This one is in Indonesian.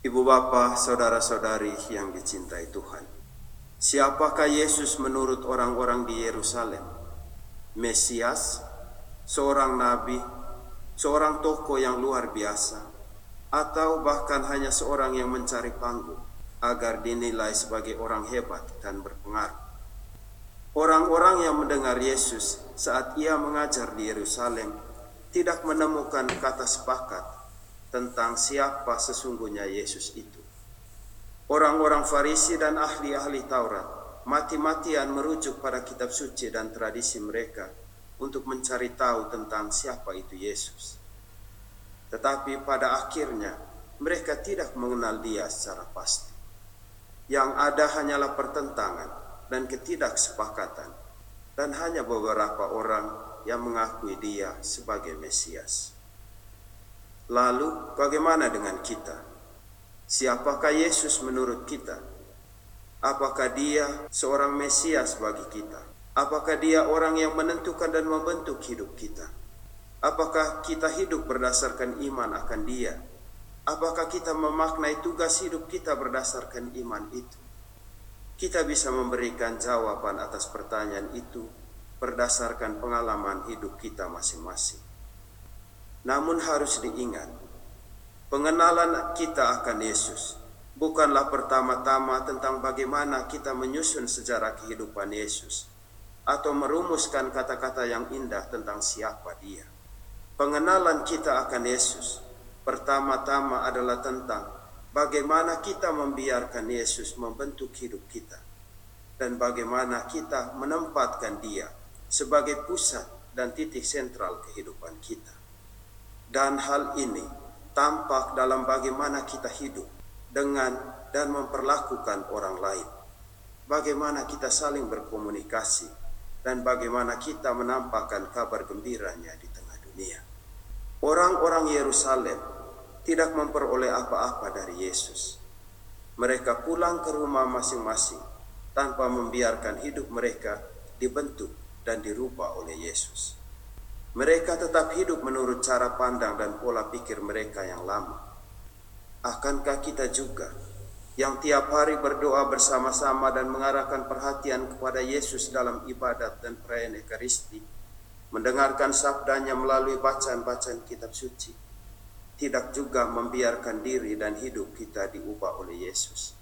Ibu bapa, saudara-saudari yang dicintai Tuhan. Siapakah Yesus menurut orang-orang di Yerusalem? Mesias, seorang nabi, seorang tokoh yang luar biasa, atau bahkan hanya seorang yang mencari panggung agar dinilai sebagai orang hebat dan berpengaruh. Orang-orang yang mendengar Yesus saat ia mengajar di Yerusalem tidak menemukan kata sepakat tentang siapa sesungguhnya Yesus itu. Orang-orang Farisi dan ahli-ahli Taurat mati-matian merujuk pada kitab suci dan tradisi mereka untuk mencari tahu tentang siapa itu Yesus. Tetapi pada akhirnya mereka tidak mengenal dia secara pasti. Yang ada hanyalah pertentangan dan ketidaksepakatan dan hanya beberapa orang yang mengakui dia sebagai Mesias. Lalu bagaimana dengan kita? Siapakah Yesus menurut kita? Apakah dia seorang Mesias bagi kita? Apakah dia orang yang menentukan dan membentuk hidup kita? Apakah kita hidup berdasarkan iman akan dia? Apakah kita memaknai tugas hidup kita berdasarkan iman itu? Kita bisa memberikan jawaban atas pertanyaan itu berdasarkan pengalaman hidup kita masing-masing. Namun harus diingat, pengenalan kita akan Yesus bukanlah pertama-tama tentang bagaimana kita menyusun sejarah kehidupan Yesus atau merumuskan kata-kata yang indah tentang siapa dia. Pengenalan kita akan Yesus pertama-tama adalah tentang bagaimana kita membiarkan Yesus membentuk hidup kita dan bagaimana kita menempatkan dia sebagai pusat dan titik sentral kehidupan kita. Dan hal ini tampak dalam bagaimana kita hidup dengan dan memperlakukan orang lain. Bagaimana kita saling berkomunikasi dan bagaimana kita menampakkan kabar gembiranya di tengah dunia. Orang-orang Yerusalem tidak memperoleh apa-apa dari Yesus. Mereka pulang ke rumah masing-masing tanpa membiarkan hidup mereka dibentuk dan dirubah oleh Yesus. Mereka tetap hidup menurut cara pandang dan pola pikir mereka yang lama. Akankah kita juga yang tiap hari berdoa bersama-sama dan mengarahkan perhatian kepada Yesus dalam ibadat dan perayaan Ekaristi, mendengarkan sabdanya melalui bacaan-bacaan kitab suci, tidak juga membiarkan diri dan hidup kita diubah oleh Yesus.